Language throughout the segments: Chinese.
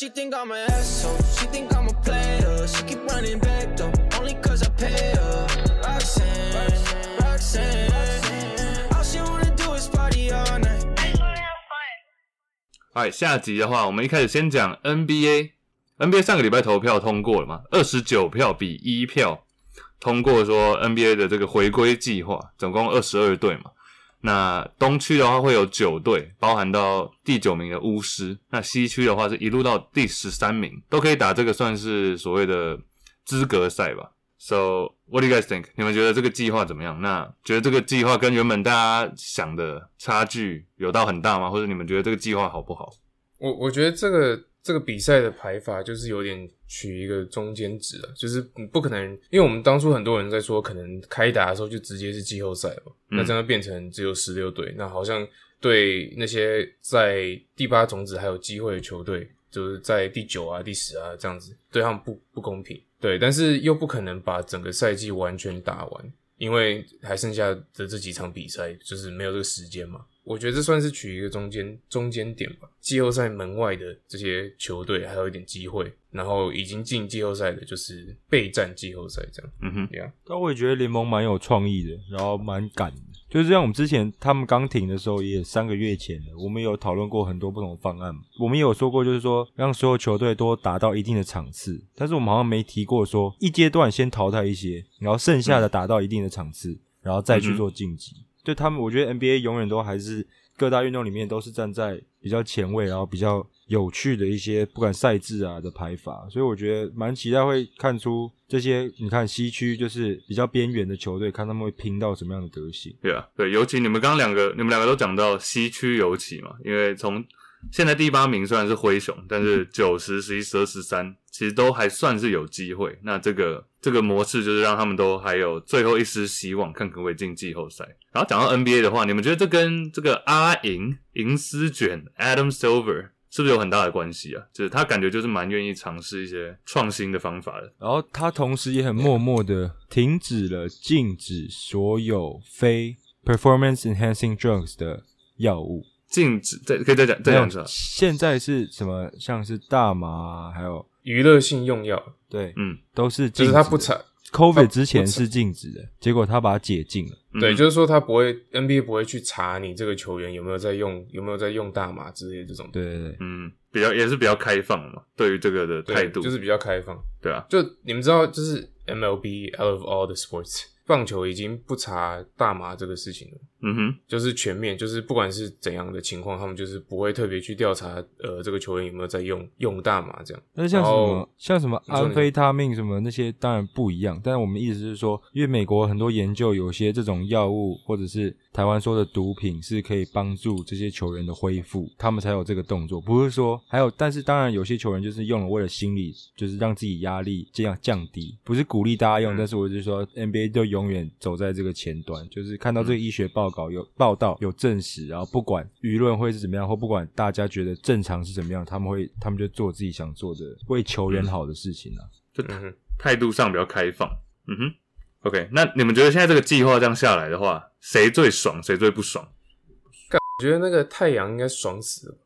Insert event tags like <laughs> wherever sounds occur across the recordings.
She think I'm an asshole. She think I'm a player. She keep running back though, only cause I pay her. Roxanne, Roxanne, all she wanna do is party all night. 哎，下集的话，我们一开始先讲 NBA。NBA 上个礼拜投票通过了嘛？二十九票比一票通过说 NBA 的这个回归计划，总共二十二队嘛。那东区的话会有九队，包含到第九名的巫师。那西区的话是一路到第十三名，都可以打这个算是所谓的资格赛吧。So what do you guys think？你们觉得这个计划怎么样？那觉得这个计划跟原本大家想的差距有到很大吗？或者你们觉得这个计划好不好？我我觉得这个这个比赛的排法就是有点取一个中间值啊，就是你不可能，因为我们当初很多人在说，可能开打的时候就直接是季后赛嘛，那这样变成只有十六队，那好像对那些在第八种子还有机会的球队，就是在第九啊、第十啊这样子，对他们不不公平。对，但是又不可能把整个赛季完全打完，因为还剩下的这几场比赛就是没有这个时间嘛。我觉得这算是取一个中间中间点吧。季后赛门外的这些球队还有一点机会，然后已经进季后赛的，就是备战季后赛这样。嗯哼，对啊，但我也觉得联盟蛮有创意的，然后蛮赶的。就是像我们之前他们刚停的时候，也三个月前了，我们有讨论过很多不同的方案。我们也有说过，就是说让所有球队都达到一定的场次，但是我们好像没提过说一阶段先淘汰一些，然后剩下的达到一定的场次，然后再去做晋级。对他们，我觉得 NBA 永远都还是各大运动里面都是站在比较前卫，然后比较有趣的一些不管赛制啊的排法，所以我觉得蛮期待会看出这些。你看西区就是比较边缘的球队，看他们会拼到什么样的德行。对啊，对，尤其你们刚刚两个，你们两个都讲到西区尤其嘛，因为从现在第八名虽然是灰熊，但是九十、十一、十二、十三，其实都还算是有机会。那这个这个模式就是让他们都还有最后一丝希望，看可不可以进季后赛。然后讲到 NBA 的话，你们觉得这跟这个阿银银丝卷 Adam Silver 是不是有很大的关系啊？就是他感觉就是蛮愿意尝试一些创新的方法的。然后他同时也很默默的停止了禁止所有非 performance enhancing drugs 的药物。禁止再可以再讲再讲一次啊。现在是什么？像是大麻啊，还有娱乐性用药，对，嗯，都是禁止就是他不查，COVID 之前是禁止的，结果他把它解禁了。对，就是说他不会 NBA 不会去查你这个球员有没有在用有没有在用大麻之类的这种对对对，嗯，比较也是比较开放嘛，对于这个的态度，就是比较开放。对啊，就你们知道，就是 MLB out of all the sports，棒球已经不查大麻这个事情了。嗯哼，就是全面，就是不管是怎样的情况，他们就是不会特别去调查，呃，这个球员有没有在用用大麻这样。但是像什么像什么安非他命什么那些当然不一样，但是我们意思是说，因为美国很多研究有些这种药物或者是台湾说的毒品是可以帮助这些球员的恢复，他们才有这个动作，不是说还有，但是当然有些球员就是用了为了心理，就是让自己压力这样降低，不是鼓励大家用，但是我就说 NBA 就永远走在这个前端，就是看到这个医学报告有报道有证实，然后不管舆论会是怎么样，或不管大家觉得正常是怎么样，他们会他们就做自己想做的为球员好的事情啊。就态度上比较开放。嗯哼，OK，那你们觉得现在这个计划这样下来的话，谁最爽，谁最不爽？我觉得那个太阳应该爽死了。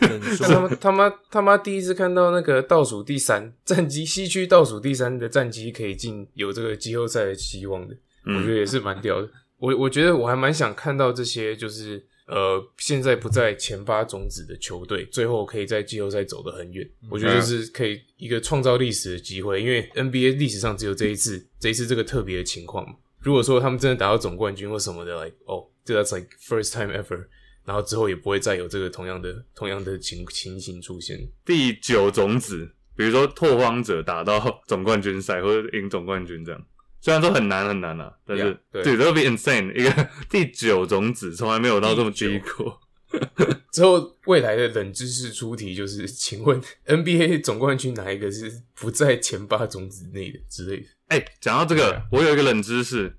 <laughs> 真他妈他妈他妈第一次看到那个倒数第三战绩，西区倒数第三的战绩可以进有这个季后赛的希望的，我觉得也是蛮屌的。我我觉得我还蛮想看到这些，就是呃，现在不在前八种子的球队，最后可以在季后赛走得很远。我觉得就是可以一个创造历史的机会，因为 NBA 历史上只有这一次，这一次这个特别的情况嘛。如果说他们真的打到总冠军或什么的，like 哦，这 that's like first time ever，然后之后也不会再有这个同样的同样的情情形出现。第九种子，比如说拓荒者打到总冠军赛或者赢总冠军这样，虽然说很难很难啊，但是 Yeah，对对，这会 be insane。一个第九种子从来没有到这么低过。之后未来的冷知识出题就是，请问 NBA <laughs> 总冠军哪一个是不在前八种子内的之类的？哎、讲到这个啊，我有一个冷知识，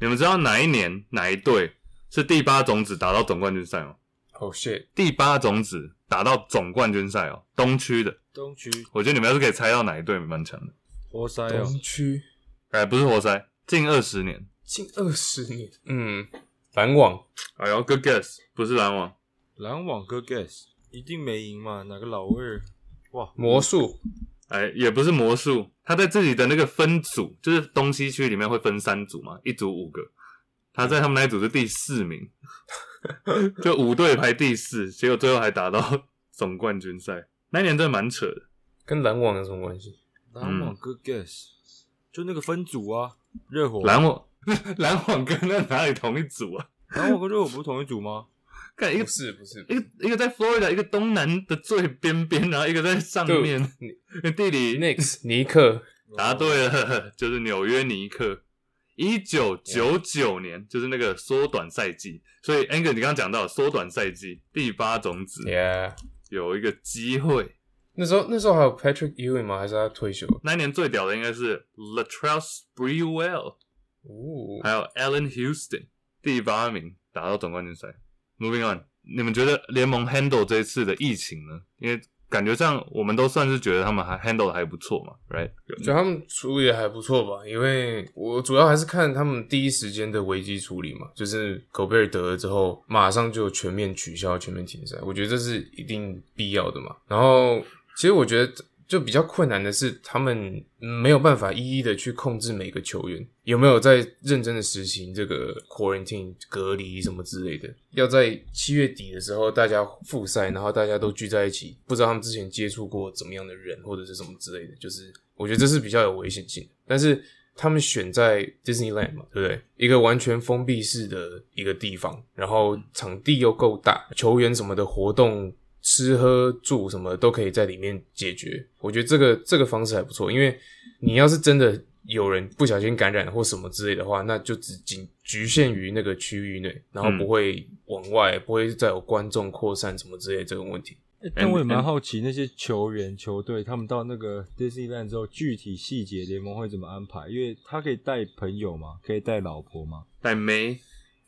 你们知道哪一年哪一队是第八种子打到总冠军赛吗？哦、shit，第八种子打到总冠军赛哦，东区的。东区我觉得你们要是可以猜到哪一队，蛮强的。活塞哦，东区哎，不是活塞，近二十年。近二十年，嗯，篮网哎呦，good guess，不是篮网。篮网 Good guess 一定没赢嘛？哪个老二？哇，魔术哎，也不是魔术，他在自己的那个分组，就是东西区里面会分三组嘛，一组五个，他在他们那一组是第四名，<laughs> 就五队排第四，结果最后还打到总冠军赛，那一年真的蛮扯的。跟篮网有什么关系？篮网 good guess，就那个分组啊，热火篮网 <laughs> 篮网跟那哪里同一组啊？<laughs> 篮网跟热火不是同一组吗？看一个不是不是，一个一个在 Florida，一个东南的最边边，然后一个在上就面，地理 Knicks 尼克答对了，<laughs> 就是纽约尼克。一九九九年就是那个缩短赛季，所以 Angus 你刚刚讲到缩短赛季第八种子，Yeah，有一个机会。那时候那时候还有 Patrick Ewing 吗？还是他退休？那一年最屌的应该是 Latrell Sprewell，哦，还有 Allen Houston，第八名打到总冠军赛。Moving on，你们觉得联盟 handle 这一次的疫情呢？因为感觉上我们都算是觉得他们还 handle 的还不错嘛，right？觉得他们处理的还不错吧，因为我主要还是看他们第一时间的危机处理嘛，就是狗贝尔得了之后，马上就全面取消、全面停赛，我觉得这是一定必要的嘛。然后，其实我觉得就比较困难的是，他们没有办法一一的去控制每个球员有没有在认真的实行这个 quarantine 隔离什么之类的。要在七月底的时候，大家复赛，然后大家都聚在一起，不知道他们之前接触过怎么样的人或者是什么之类的，就是我觉得这是比较有危险性的。但是他们选在 Disneyland 嘛，对不对？一个完全封闭式的一个地方，然后场地又够大，球员什么的活动。吃喝住什么都可以在里面解决，我觉得这个这个方式还不错。因为你要是真的有人不小心感染或什么之类的话，那就只仅局限于那个区域内，然后不会往外，不会再有观众扩散什么之类这种问题。但我也蛮好奇，那些球员、球队他们到那个 Disneyland 之后，具体细节联盟会怎么安排？因为他可以带朋友吗，可以带老婆吗，带妹。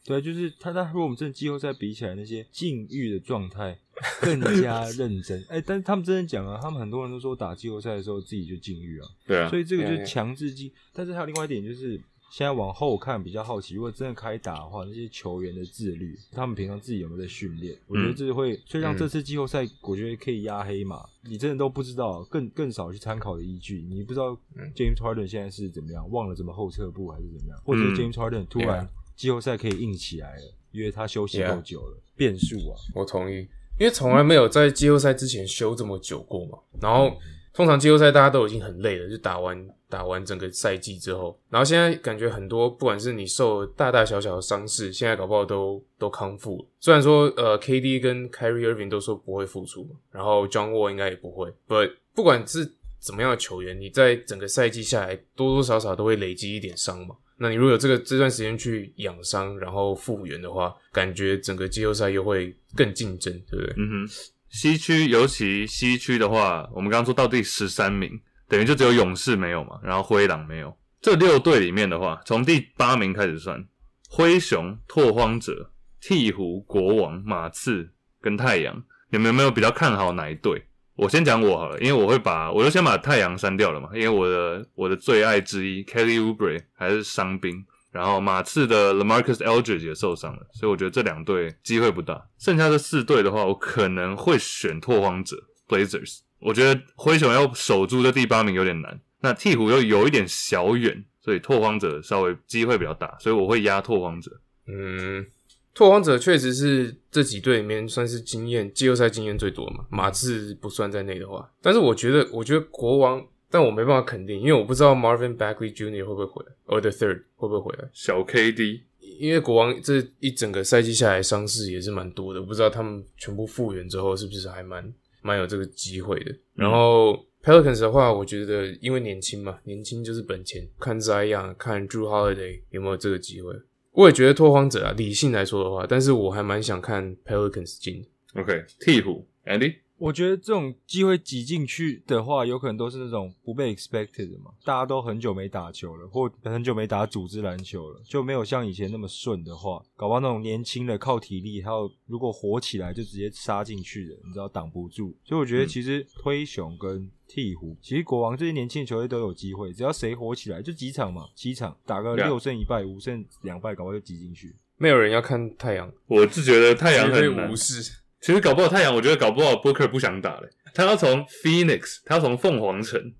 对，就是他。他和我们真的季后赛比起来，那些禁欲的状态 <laughs> 更加认真。哎，但是他们真的讲啊，他们很多人都说打季后赛的时候自己就禁欲啊。对啊。所以这个就是强制禁。但是还有另外一点，就是现在往后看比较好奇，如果真的开打的话，那些球员的自律，他们平常自己有没有在训练？我觉得这会，所以让这次季后赛，我觉得可以压黑马。你真的都不知道，更更少去参考的依据，你不知道 James Harden 现在是怎么样，忘了怎么后撤步还是怎么样，或者 James Harden 突然。季后赛可以硬起来了，因为他休息够久了。变数啊，我同意，因为从来没有在季后赛之前休这么久过嘛。然后通常季后赛大家都已经很累了，就打完打完整个赛季之后，然后现在感觉很多，不管是你受大大小小的伤势，现在搞不好都都康复了。虽然说呃，KD 跟 Kyrie Irving 都说不会复出，然后 John Wall 应该也不会。But 不管是怎么样的球员，你在整个赛季下来多多少少都会累积一点伤嘛。那你如果有这个这段时间去养伤，然后复原的话，感觉整个季后赛又会更竞争，对不对？嗯哼，西区尤其西区的话，我们刚刚说到第十三名，等于就只有勇士没有嘛，然后灰狼没有。这六队里面的话，从第八名开始算，灰熊、拓荒者、鹈鹕、国王、马刺跟太阳，你们有没有比较看好哪一队？我先讲我好了，因为我会把我就先把太阳删掉了嘛，因为我的我的最爱之一 Kelly u b r e 还是伤兵，然后马刺的 Lamarcus Aldridge 也受伤了，所以我觉得这两队机会不大。剩下的四队的话，我可能会选拓荒者 Blazers。我觉得灰熊要守住这第八名有点难，那鹈鹕又有一点小远，所以拓荒者稍微机会比较大，所以我会压拓荒者。嗯。拓荒者确实是这几队里面算是经验季后赛经验最多嘛，马刺不算在内的话，但是我觉得，我觉得国王，但我没办法肯定，因为我不知道 Marvin Bagley Jr. 会不会回来，or the third 会不会回来，小 KD，因为国王这一整个赛季下来伤势也是蛮多的，不知道他们全部复原之后是不是还蛮蛮有这个机会的。然后 Pelicans 的话，我觉得因为年轻嘛，年轻就是本钱，看 Zion，看 Drew Holiday 有没有这个机会。我也觉得拓荒者啊，理性来说的话，但是我还蛮想看 Pelicans 进。OK，鹈鹕，Andy。我觉得这种机会挤进去的话，有可能都是那种不被 expected 的嘛。大家都很久没打球了，或很久没打组织篮球了，就没有像以前那么顺的话，搞不好那种年轻的靠体力，还有如果火起来就直接杀进去的，你知道挡不住。所以我觉得其实推熊跟鹈鹕，其实国王这些年轻的球队都有机会，只要谁火起来，就几场嘛，几场打个六胜一败，五胜两败，搞不好就挤进去。没有人要看太阳，我是觉得太阳很无视。其实搞不好太阳，我觉得搞不好 Booker 不想打嘞。他要从 Phoenix，他要从凤凰城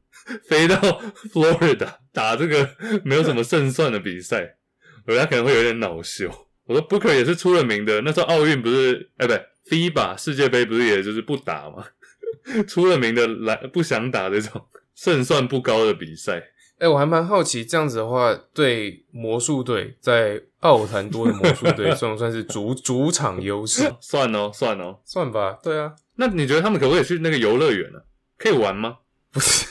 飞到 Florida 打这个没有什么胜算的比赛，我觉得他可能会有点恼羞。我说 Booker 也是出了名的，那时候奥运不是，哎、不对，FIBA 世界杯不是也就是不打嘛，<laughs> 出了名的来不想打这种 <laughs> 胜算不高的比赛。哎、我还蛮好奇，这样子的话，对魔术队在奥坦多的魔术队 <laughs> 算不算是主主场优势？算哦，算哦。算吧，对啊，那你觉得他们可不可以去那个游乐园呢？可以玩吗？不是，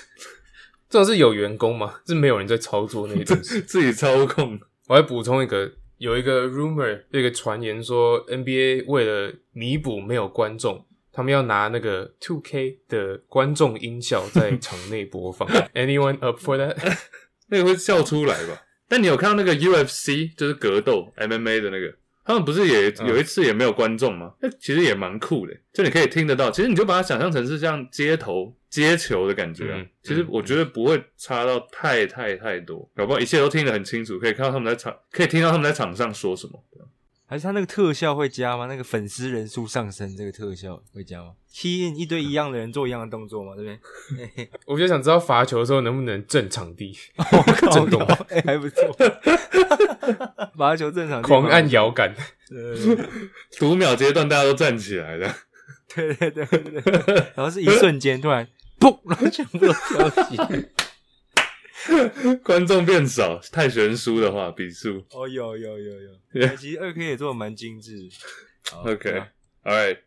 这种是有员工吗？是没有人在操作那些东西。自己操控？我还补充一个，有一个 rumor，有一个传言说，NBA 为了弥补没有观众，他们要拿那个 Two K 的观众音效在 <laughs> 场内播放。Anyone up for that？<laughs> 那个会笑出来吧？<laughs> 但你有看到那个 UFC 就是格斗 MMA 的那个，他们不是也嗯有一次也没有观众吗？那、其实也蛮酷的，就你可以听得到。其实你就把它想象成是像街头接球的感觉啊。嗯其实我觉得不会差到太太太多，搞不好一切都听得很清楚，可以看到他们在场，可以听到他们在场上说什么。还是他那个特效会加吗？那个粉丝人数上升，这个特效会加吗？key in 一堆一样的人做一样的动作嘛，对不对？<laughs> 我就想知道罚球的时候能不能震场地，<laughs> 震动哎、还不错。<laughs> 罚球正常，狂按摇杆。读秒阶段大家都站起来的，对对对对对，然后是一瞬间突然砰，然后全部都跳起来。<laughs> 观众变少，太悬殊的话，比数。哦，有有有有其实二 K 也做的蛮精致。OK，对啊 All right，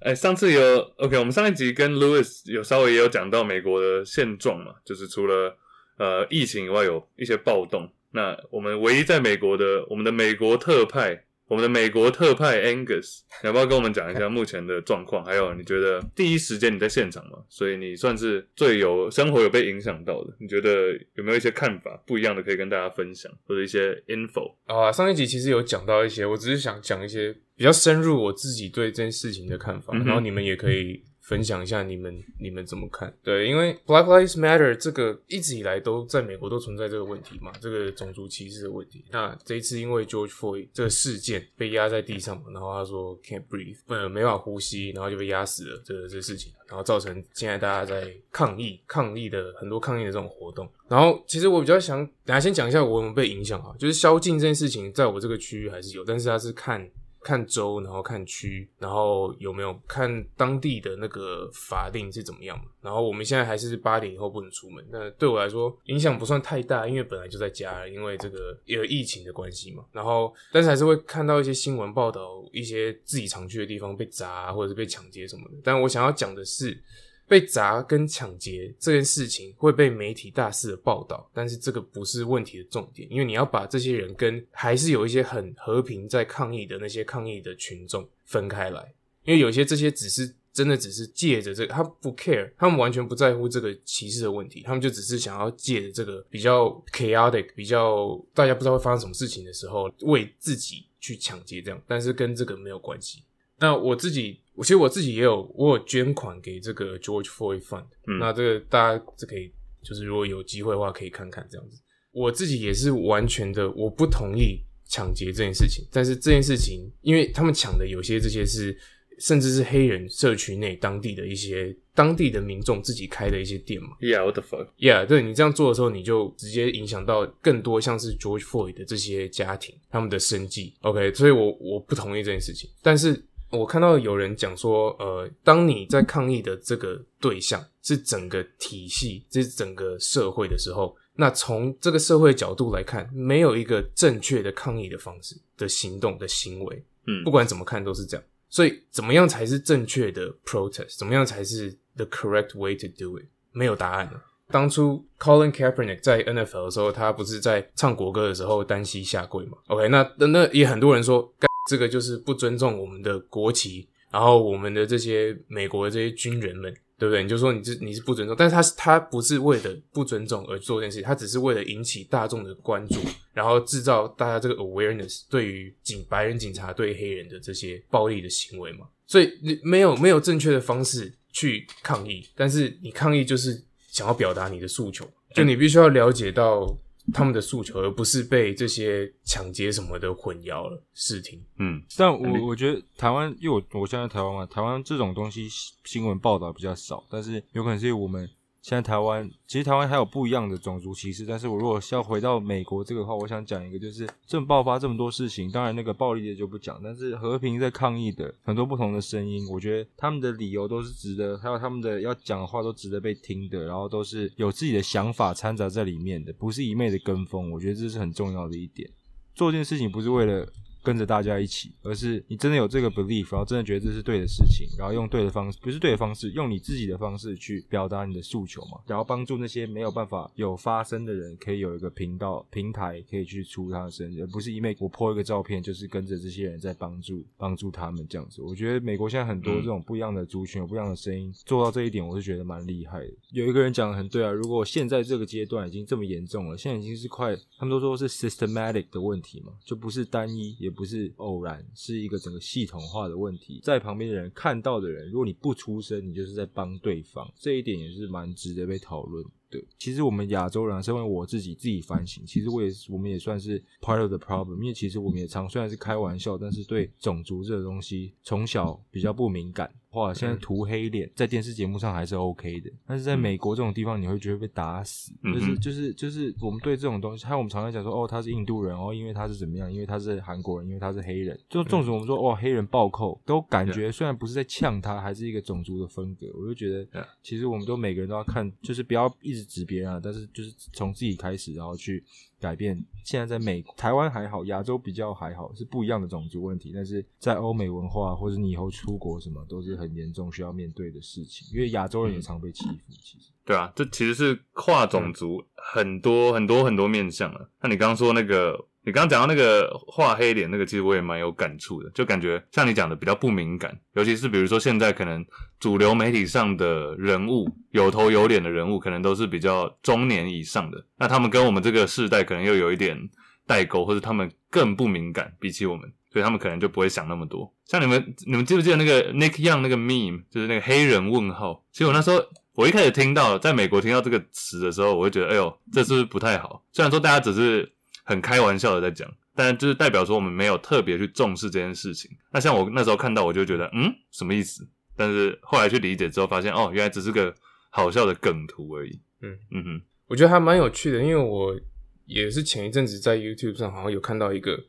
哎、上次有 OK，我们上一集跟 Louis 有稍微也有讲到美国的现状嘛，就是除了呃疫情以外，有一些暴动。那我们唯一在美国的，我们的美国特派，我们的美国特派 Angus，你要不要跟我们讲一下目前的状况？还有你觉得第一时间你在现场嘛，所以你算是最有生活有被影响到的，你觉得有没有一些看法不一样的可以跟大家分享，或者一些 info？啊，上一集其实有讲到一些，我只是想讲一些比较深入我自己对这件事情的看法，嗯然后你们也可以分享一下你们你们怎么看。对，因为 Black Lives Matter 这个一直以来都在美国都存在这个问题嘛，这个种族歧视的问题。那这一次因为 George Floyd 这个事件被压在地上嘛，然后他说 can't breathe，呃没法呼吸，然后就被压死了，这个这个事情，然后造成现在大家在抗议抗议的很多抗议的这种活动。然后其实我比较想，等一下先讲一下我有没有被影响啊，就是宵禁这件事情，在我这个区域还是有，但是它是看看州，然后看区，然后有没有看当地的那个法令是怎么样嘛。然后我们现在还是八点以后不能出门，那对我来说影响不算太大，因为本来就在家，因为这个有疫情的关系嘛。然后但是还是会看到一些新闻报道，一些自己常去的地方被砸、或者是被抢劫什么的。但我想要讲的是。被砸跟抢劫这件事情会被媒体大肆的报道，但是这个不是问题的重点，因为你要把这些人跟还是有一些很和平在抗议的那些抗议的群众分开来，因为有些这些只是真的只是借着这个，他不 care，他们完全不在乎这个歧视的问题，他们就只是想要借着这个比较 chaotic、比较大家不知道会发生什么事情的时候，为自己去抢劫这样，但是跟这个没有关系。那我自己，我其实我自己也有，我有捐款给这个 George Floyd Fund，、嗯那这个大家这可以，就是如果有机会的话，可以看看这样子。我自己也是完全的，我不同意抢劫这件事情，但是这件事情，因为他们抢的有些这些是，甚至是黑人社区内当地的一些当地的民众自己开的一些店嘛，Yeah，what the fuck？Yeah，对你这样做的时候，你就直接影响到更多像是 George Floyd 的这些家庭他们的生计。OK，所以我我不同意这件事情。但是我看到有人讲说，呃，当你在抗议的这个对象是整个体系，这是整个社会的时候，那从这个社会角度来看，没有一个正确的抗议的方式的行动的行为，嗯不管怎么看都是这样。所以怎么样才是正确的 protest？怎么样才是 the correct way to do it？没有答案了。当初 Colin Kaepernick 在 NFL 的时候，他不是在唱国歌的时候单膝下跪嘛？OK，那那那也很多人说，干这个就是不尊重我们的国旗，然后我们的这些美国的这些军人们，对不对？你就说你是你是不尊重，但是他是他不是为了不尊重而做这件事，他只是为了引起大众的关注，然后制造大家这个 awareness 对于警白人警察对黑人的这些暴力的行为嘛。所以你没有没有正确的方式去抗议，但是你抗议就是想要表达你的诉求，就你必须要了解到他们的诉求，而不是被这些抢劫什么的混淆了视听。嗯，但我我觉得台湾，因为我我现在台湾嘛，台湾这种东西新闻报道比较少，但是有可能是因为我们现在台湾，其实台湾还有不一样的种族歧视。但是我如果要回到美国这个话，我想讲一个，就是这么爆发这么多事情，当然那个暴力的就不讲，但是和平在抗议的很多不同的声音，我觉得他们的理由都是值得，还有他们的要讲的话都值得被听的，然后都是有自己的想法掺杂在里面的，不是一昧的跟风。我觉得这是很重要的一点。做这件事情不是为了跟着大家一起，而是你真的有这个 belief，然后真的觉得这是对的事情，然后用对的方式，不是对的方式，用你自己的方式去表达你的诉求嘛，然后帮助那些没有办法有发声的人，可以有一个频道平台可以去出他的声音，而不是因为我 po 一个照片，就是跟着这些人在帮助帮助他们这样子。我觉得美国现在很多这种不一样的族群，有不一样的声音，做到这一点，我是觉得蛮厉害的。有一个人讲的很对啊，如果现在这个阶段已经这么严重了，现在已经是快，他们都说是 systematic 的问题嘛，就不是单一，也不是偶然，是一个整个系统化的问题。在旁边的人看到的人，如果你不出声，你就是在帮对方，这一点也是蛮值得被讨论的。其实我们亚洲人，身为我自己自己反省，其实我也我们也算是 part of the problem，因为其实我们也常虽然是开玩笑，但是对种族这个东西从小比较不敏感。哇，现在涂黑脸在电视节目上还是 OK 的，但是在美国这种地方，你会觉得被打死。就是就是就是我们对这种东西，还有我们常常讲说，哦，他是印度人，哦，因为他是怎么样，因为他是韩国人，因为他是黑人。就纵使我们说，哇，黑人暴扣，都感觉虽然不是在呛他，还是一个种族的风格。我就觉得，其实我们都每个人都要看，就是不要一直指别人啊，但是就是从自己开始，然后去。改变现在在美台湾还好，亚洲比较还好，是不一样的种族问题。但是在欧美文化，或者你以后出国什么，都是很严重需要面对的事情。因为亚洲人也常被欺负，其实对啊，这其实是跨种族很多很多很多面向啊。那你刚刚说那个。你刚刚讲到那个画黑脸那个，其实我也蛮有感触的，就感觉像你讲的比较不敏感，尤其是比如说现在可能主流媒体上的人物有头有脸的人物，可能都是比较中年以上的，那他们跟我们这个世代可能又有一点代沟，或者他们更不敏感，比起我们，所以他们可能就不会想那么多。像你们，你们记不记得那个 Nick Young 那个 meme，就是那个黑人问号？其实我那时候我一开始听到在美国听到这个词的时候，我会觉得，哎呦，这是不是不太好？虽然说大家只是。很开玩笑的在讲，但就是代表说我们没有特别去重视这件事情。那像我那时候看到，我就觉得，嗯，什么意思？但是后来去理解之后，发现哦，原来只是个好笑的梗图而已。嗯嗯哼，我觉得还蛮有趣的，因为我也是前一阵子在 YouTube 上好像有看到一个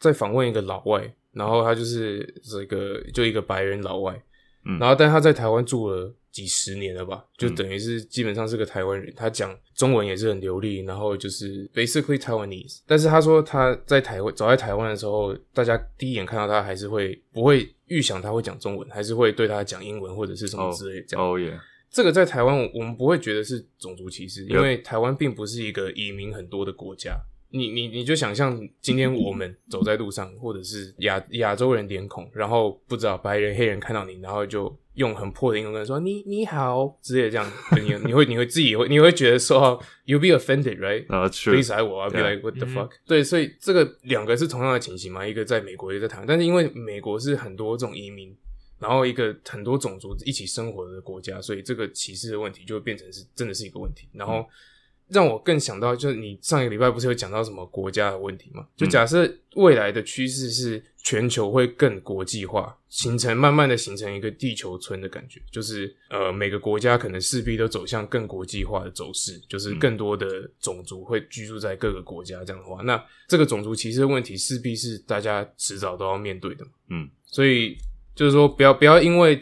在访问一个老外，然后他就是这个就一个白人老外，然后但他在台湾住了。几十年了吧，就等于是基本上是个台湾人，他讲中文也是很流利，然后就是 basically Taiwanese。但是他说他在台湾，走在台湾的时候，大家第一眼看到他还是会不会预想他会讲中文，还是会对他讲英文或者是什么之类这样。哦耶，这个在台湾我们不会觉得是种族歧视，因为台湾并不是一个移民很多的国家。你你你就想象今天我们走在路上，或者是亚亚洲人脸孔，然后不知道白人黑人看到你，然后就用很破的英文跟说你你好之类的这样，你你会你会自己会你会觉得说 you be offended right? 啊，please 来我啊，be like what the fuck? 对，所以这个两个是同样的情形嘛，一个在美国，一个在台湾，但是因为美国是很多这种移民，然后一个很多种族一起生活的国家，所以这个歧视的问题就会变成是真的是一个问题，然后。让我更想到，就是你上一个礼拜不是有讲到什么国家的问题吗？就假设未来的趋势是全球会更国际化，形成慢慢的形成一个地球村的感觉，就是呃每个国家可能势必都走向更国际化的走势，就是更多的种族会居住在各个国家这样的话，那这个种族歧视的问题势必是大家迟早都要面对的。嗯，所以就是说不要不要因为。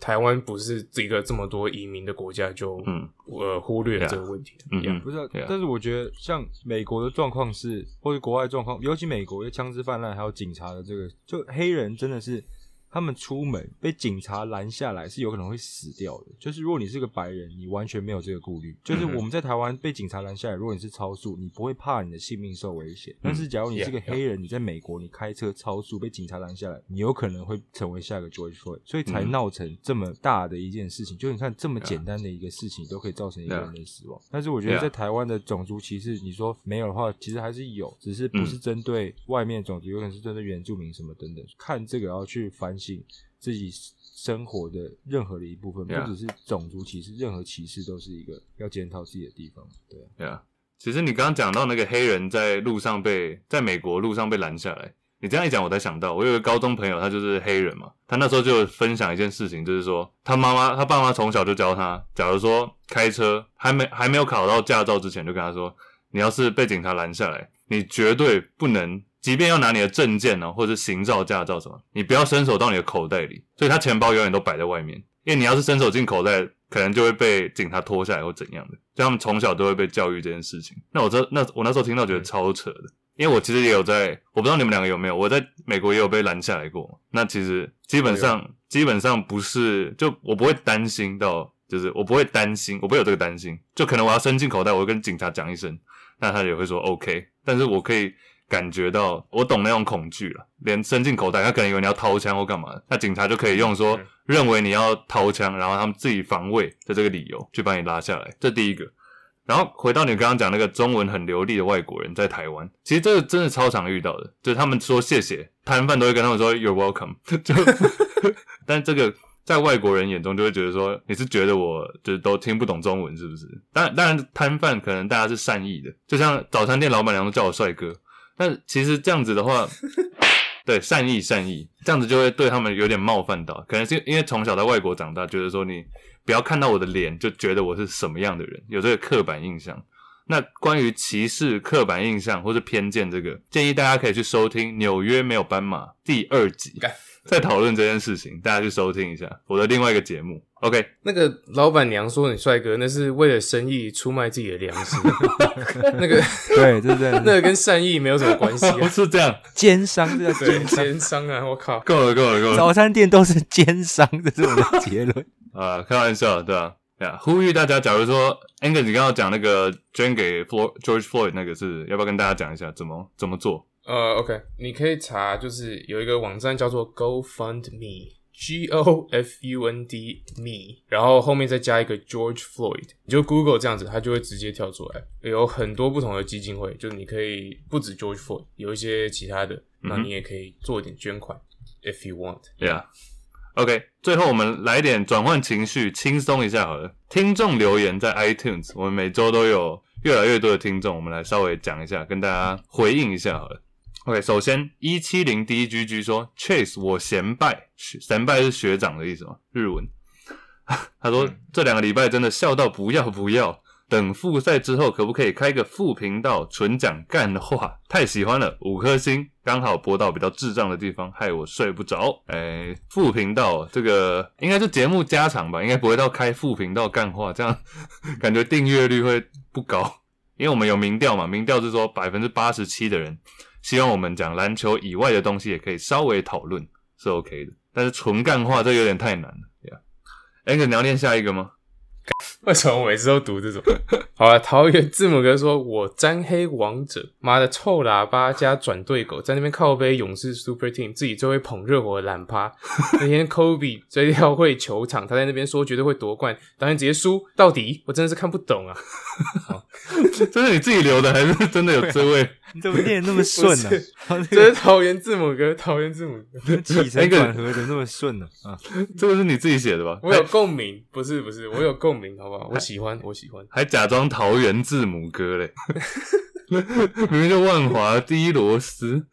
台湾不是一个这么多移民的国家，就嗯呃忽略了这个问题。嗯，不是，但是我觉得像美国的状况是，或者国外状况，尤其美国的枪支泛滥，还有警察的这个，就黑人真的是。他们出门被警察拦下来是有可能会死掉的。就是如果你是个白人，你完全没有这个顾虑。就是我们在台湾被警察拦下来，如果你是超速，你不会怕你的性命受危险。但是假如你是个黑人，你在美国你开车超速被警察拦下来，你有可能会成为下一个 George Floyd，所以才闹成这么大的一件事情。就你看这么简单的一个事情都可以造成一个人的死亡。但是我觉得在台湾的种族歧视，你说没有的话，其实还是有，只是不是针对外面种族，有可能是针对原住民什么等等。看这个要去反。性自己生活的任何的一部分，不只是种族歧视，任何歧视都是一个要检讨自己的地方。对，对啊。其实你刚刚讲到那个黑人在路上被在美国路上被拦下来，你这样一讲，我才想到，我有个高中朋友，他就是黑人嘛，他那时候就分享一件事情，就是说他妈妈他爸妈从小就教他，假如说开车还没还没有考到驾照之前，就跟他说，你要是被警察拦下来，你绝对不能，即便要拿你的证件呢、或者行照、驾照什么，你不要伸手到你的口袋里，所以他钱包永远都摆在外面，因为你要是伸手进口袋，可能就会被警察拖下来或怎样的，所以他们从小都会被教育这件事情。那我这那我那时候听到觉得超扯的，因为我其实也有在，我不知道你们两个有没有，我在美国也有被拦下来过。那其实基本上基本上不是，就我不会担心到，就是我不会担心，我不会有这个担心，就可能我要伸进口袋，我会跟警察讲一声，那他也会说 OK，但是我可以。感觉到我懂那种恐惧了，连伸进口袋，他可能以为你要掏枪或干嘛，那警察就可以用说嗯认为你要掏枪，然后他们自己防卫的这个理由去把你拉下来，这第一个。然后回到你刚刚讲那个中文很流利的外国人在台湾，其实这个真的超常遇到的，就是他们说谢谢，摊贩都会跟他们说 You're welcome，<laughs> 就，<laughs> 但这个在外国人眼中就会觉得说你是觉得我就是都听不懂中文是不是？当然，当然摊贩可能大家是善意的，就像早餐店老板娘都叫我帅哥，但其实这样子的话，<laughs> 对善意善意，这样子就会对他们有点冒犯到，可能是因为从小在外国长大，觉得说你不要看到我的脸就觉得我是什么样的人，有这个刻板印象。那关于歧视、刻板印象或是偏见这个，建议大家可以去收听《纽约没有斑马》第二集，在讨论这件事情，大家去收听一下我的另外一个节目。OK，那个老板娘说你帅哥，那是为了生意出卖自己的良心，<laughs> 那个对，这是 <laughs> 那个跟善意没有什么关系不啊。<laughs> 是这样，奸商，这叫对，奸商。奸商啊！我靠，够了，够了，够了。早餐店都是奸商，这是我的结论。啊，开玩笑，对啊，对啊，呼吁大家，假如说 Angus，你刚刚讲那个捐给 Flo George Floyd 那个是，要不要跟大家讲一下怎么怎么做？呃，OK，你可以查，就是有一个网站叫做 GoFundMe，G O F U N D Me，然后后面再加一个 George Floyd，你就 Google 这样子，它就会直接跳出来。有很多不同的基金会，就是你可以不止 George Floyd，有一些其他的，那你也可以做一点捐款，if you want。Yeah。OK，最后我们来点转换情绪，轻松一下好了。听众留言在 iTunes，我们每周都有越来越多的听众，我们来稍微讲一下，跟大家回应一下好了。OK，首先一七零 DGG 说 Chase 我贤拜，贤拜是学长的意思吗？日文。<laughs> 他说、这两个礼拜真的笑到不要不要。等复赛之后，可不可以开个副频道，纯讲干话？太喜欢了，五颗星，刚好播到比较智障的地方，害我睡不着。哎、副频道这个应该是节目加长吧，应该不会到开副频道干话，这样 <laughs> 感觉订阅率会不高。因为我们有民调嘛，民调是说百分之八十七的人希望我们讲篮球以外的东西也可以稍微讨论，是 OK 的。但是纯干话这有点太难了呀。Angel，你要念下一个吗？<laughs> 为什么我每次都读这种？好了，桃园字母哥说：“我沾黑王者，妈的臭喇叭加转队狗，在那边靠背勇士 Super Team，自己最会捧热火的懒趴。<laughs> 那天 Kobe 追跳会球场，他在那边说绝对会夺冠，当然直接输。到底我真的是看不懂啊！<laughs> 这是你自己留的，还是真的有这位？你怎么念那么顺呢、啊？这是桃园字母哥，桃园字母哥，起承转合怎么那么顺呢、啊？这个是你自己写的吧？我有共鸣，不是不是，我有共鸣，好不好？我喜欢，我喜欢。还假装桃园字母哥嘞，<laughs> 明明就万华第一螺丝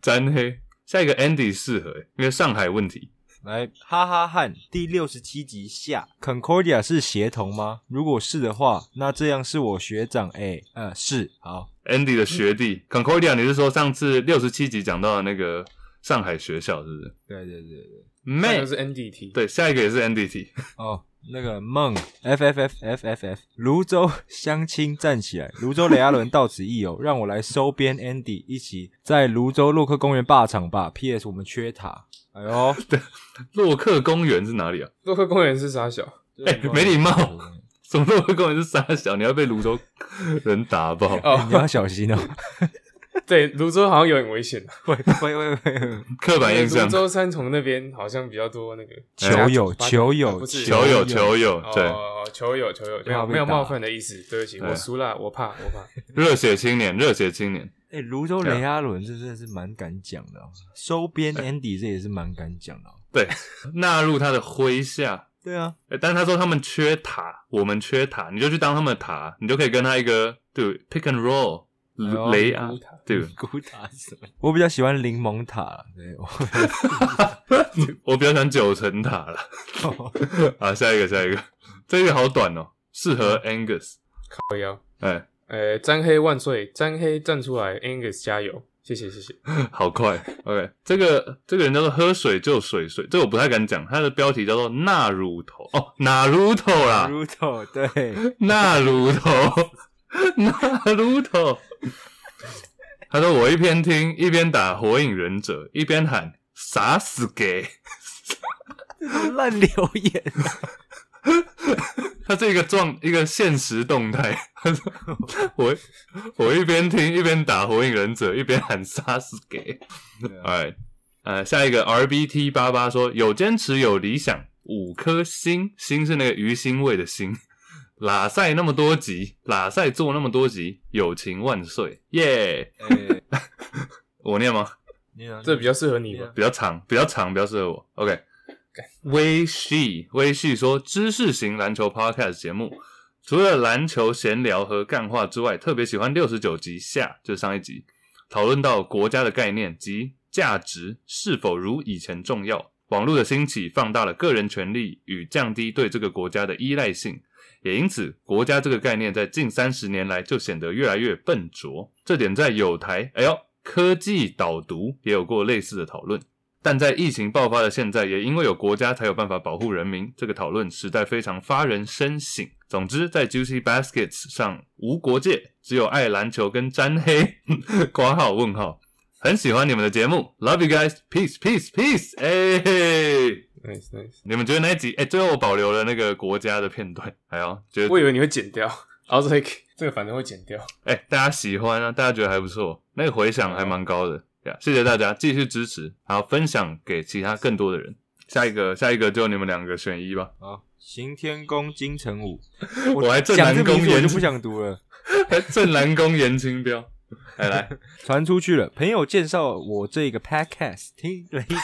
沾黑。下一个 Andy 适合欸，因为上海问题。来，哈哈汉第六十七集下，Concordia 是协同吗？如果是的话，那这样是我学长哎，呃，是好，Andy 的学弟 Concordia，你是说上次六十七集讲到的那个上海学校是不是对对对对，那妹就，是 NDT，对，下一个也是 NDT。哦，那个梦 F F F F F F，泸州乡亲站起来，泸州雷阿伦到此一游，<laughs> 让我来收编 Andy，一起在泸州洛克公园霸场吧。P.S. 我们缺塔，哎呦，<laughs> 洛克公园是哪里啊？洛克公园是啥小？哎没礼貌什么洛克公园是沙小？你要被泸州人打爆。哦你，要小心哦。<laughs> 对，泸州好像有点危险。喂喂喂喂，刻板印象。泸，州三重那边好像比较多那个球友球友啊不是球友球友，对，哦，球友球友，没有没有冒犯的意思，对不起，我输了，我怕我怕。<laughs> 热血青年，热血青年。哎，泸州雷阿伦这真的是蛮敢讲的哦，收编 Andy 这也是蛮敢讲的哦。对，纳入他的麾下，对啊，欸但是他说他们缺塔，我们缺塔，你就去当他们的塔，你就可以跟他一个对 pick and roll 雷啊古塔，对，古塔是什么？我比较喜欢柠檬塔，对，我 <laughs> 我比较喜欢九层塔了。<laughs> 啊，下一个，下一个，这个好短哦，适合 Angus。靠腰。哎，呃，詹黑万岁，詹黑站出来，Angus 加油，谢谢谢谢。<laughs> 好快。OK，这个这个人叫做喝水就水水，这个我不太敢讲，他的标题叫做纳乳头哦，纳乳头啦，Ruto 对，纳乳头，纳鲁头。他说我一边听一边打火影忍者，一边喊傻死给。<laughs> 烂留言，<laughs> 它是一个状一个现实动态。他 <laughs> 说我我一边听一边打火影忍者，一边喊杀死给。哎，呃，下一个 RBT 八八说有坚持有理想，五颗星，星是那个鱼腥味的星。拉赛那么多集，拉赛做那么多集，友情万岁，耶、哎，<laughs> 我念吗？念啊这比较适合你吧？比较长，比较长，比较适合我。OK，微细微细说知识型篮球 Podcast 节目，除了篮球闲聊和干话之外，特别喜欢六十九集下，就是上一集讨论到国家的概念及价值是否如以前重要。网络的兴起放大了个人权利与降低对这个国家的依赖性，也因此，国家这个概念在近三十年来就显得越来越笨拙。这点在有台，哎呦，科技导读也有过类似的讨论。但在疫情爆发的现在，也因为有国家才有办法保护人民，这个讨论实在非常发人深省。总之，在 Juicy Baskets 上无国界，只有爱篮球跟沾黑。<laughs> 括号问号，很喜欢你们的节目，Love you guys，peace peace peace，哎、嘿 Nice nice。你们觉得那一集？哎、最后我保留了那个国家的片段，还有觉得我以为你会剪掉，I was like 这个反正会剪掉。哎、大家喜欢啊，大家觉得还不错，那个回响还蛮高的呀。谢谢大家继续支持，然后分享给其他更多的人。下一个，下一个就你们两个选一吧。好，行天宫金城武，<laughs> 我还正南宫我就不想读了。<laughs> 正南宫严清标，<laughs> 来来，传出去了。朋友介绍我这个 podcast，听了一集，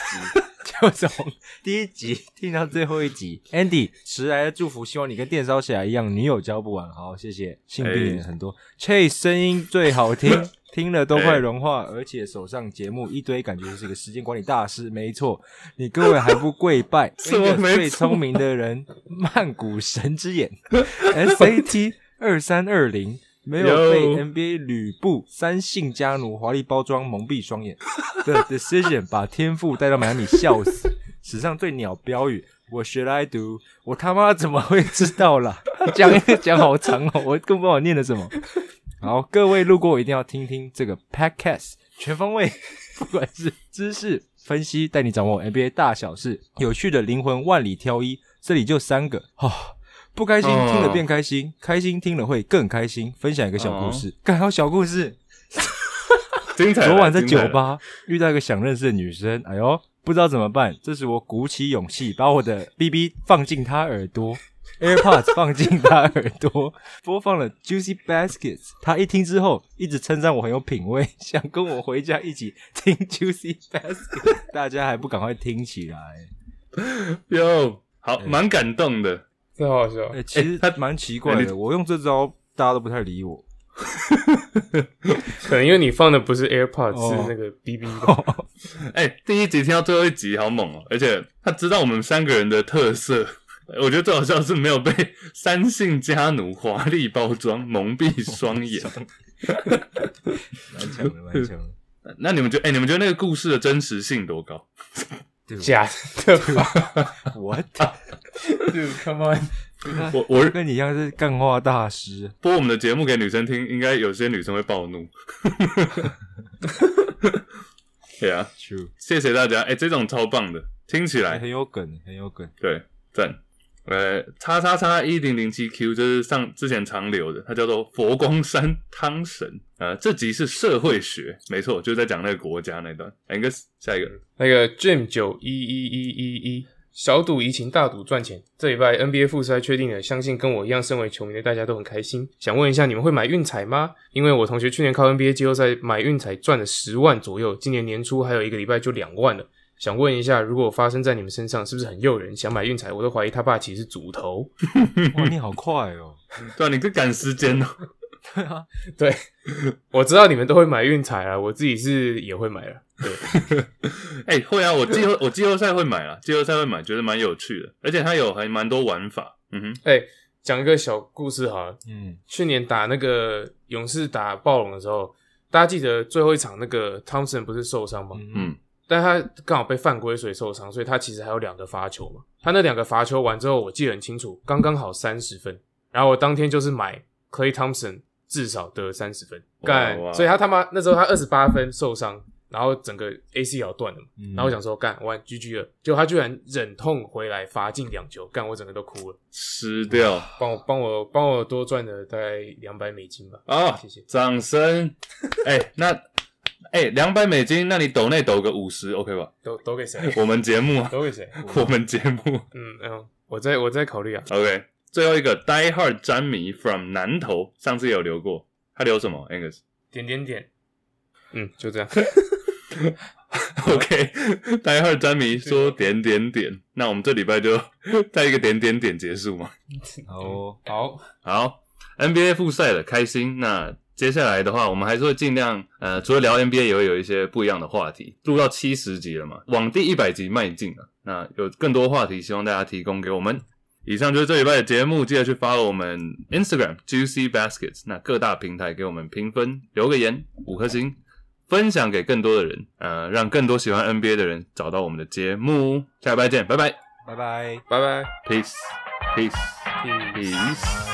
就从第一集听到最后一集。Andy 迟来的祝福，希望你跟电烧侠一样，女友交不完。好，谢谢。性病也很多。Chase 声音最好听，<laughs> 听了都快融化，而且手上节目一堆，感觉是个时间管理大师。没错，你各位还不跪拜？<laughs> 最聪明的人，曼谷神之眼，SAT 二三二零。没有被 NBA 吕布三姓家奴华丽包装蒙蔽双眼 <laughs> 的 decision，把天赋带到迈阿密，笑死！史上最鸟标语，What should I do？我他妈怎么会知道啦？<laughs> 讲一个讲好长哦，我更不知道我念的什么。好，各位路过一定要听听这个 podcast，全方位，<laughs> 不管是知识分析，带你掌握 NBA 大小事，有趣的灵魂万里挑一，这里就三个哦。不开心哦听了变开心，开心听了会更开心。分享一个小故事，干还有小故事。精彩！昨晚在酒吧遇到一个想认识的女生，哎呦，不知道怎么办。这时我鼓起勇气，把我的 BB 放进她耳朵，<laughs> AirPods 放进她耳朵，<laughs> 播放了 Juicy Baskets。她一听之后，一直称赞我很有品味，<laughs> 想跟我回家一起听 Juicy Baskets。大家还不赶快听起来？哟，好，蛮感动的。这好好笑哎、。其实他蛮奇怪的，我用这招，大家都不太理我。可能因为你放的不是 AirPods，、哦是那个 BB 吧。<laughs> 哎、第一集听到最后一集，好猛哦、而且他知道我们三个人的特色。我觉得最好笑是没有被三姓家奴华丽包装蒙蔽双眼。<laughs> 蛮强的，蛮强的。<laughs> 那你们觉得，哎、你们觉得那个故事的真实性多高？假的吧，What？？Dude，come <laughs> on！我我跟你一样是干话大师。播我们的节目给女生听，应该有些女生会暴怒。<laughs> 对啊，True，谢谢大家。哎、这种超棒的，听起来很有梗，很有梗。对赞。呃，叉叉叉一零零七 Q 就是上之前常留的，它叫做佛光山汤神。呃，这集是社会学，没错，就是在讲那个国家那段。Angus，下一个，那个 Jim 九一一一一一小赌怡情，大赌赚钱。这礼拜 NBA 复赛确定了，相信跟我一样身为球迷的大家都很开心。想问一下，你们会买运彩吗？因为我同学去年靠 NBA 季后赛买运彩赚了十万左右，今年年初还有一个礼拜就两万了。想问一下，如果发生在你们身上，是不是很诱人？想买运彩，我都怀疑他爸其实是主头。<laughs> 哇，你好快哦！对啊，你这赶时间哦。对啊，对，我知道你们都会买运彩啊，我自己是也会买了。对，<laughs> 哎、会啊，我季后我季后赛会买啊，季后赛会买，觉得蛮有趣的，而且它有还蛮多玩法。嗯哼，哎、讲一个小故事好了。嗯，去年打那个勇士打暴龙的时候，大家记得最后一场那个汤 o 不是受伤吗？嗯嗯，但他刚好被犯规所以受伤，所以他其实还有两个罚球嘛。他那两个罚球完之后，我记得很清楚，刚刚好三十分。然后我当天就是买 Clay Thompson 至少得三十分，干，所以他他妈那时候他二十八分受伤，然后整个 ACL 断了嘛。嗯然后我想说干完 GG 了，结果他居然忍痛回来罚进两球，干我整个都哭了。吃掉帮我帮我帮我多赚了大概两百美金吧。啊！谢谢。掌声。<laughs> 哎、那哎，两、百美金，那你抖内抖个五十，OK 吧？抖抖给谁？<laughs> 我们节目啊，抖给谁？<laughs> 我们节目嗯嗯，我在我在考虑啊。OK。最后一个 Die Hard 詹迷 from 南投，上次也有留过，他留什么？Angus。点点点。嗯，就这样。<laughs> OK，Die Hard 詹迷说点点点，那我们这礼拜就在一个点点点结束嘛。好哦，好，好，NBA 复赛了，开心。那接下来的话，我们还是会尽量，呃，除了聊 NBA，也会有一些不一样的话题。录到七十集了嘛，往第一百集迈进了。那有更多话题，希望大家提供给我们。以上就是这礼拜的节目，记得去 follow 我们 Instagram Juicy Baskets，那各大平台给我们评分，留个言，五颗星，分享给更多的人，呃，让更多喜欢 NBA 的人找到我们的节目。下礼拜见，拜拜拜拜。拜拜。，peace，peace，Peace peace。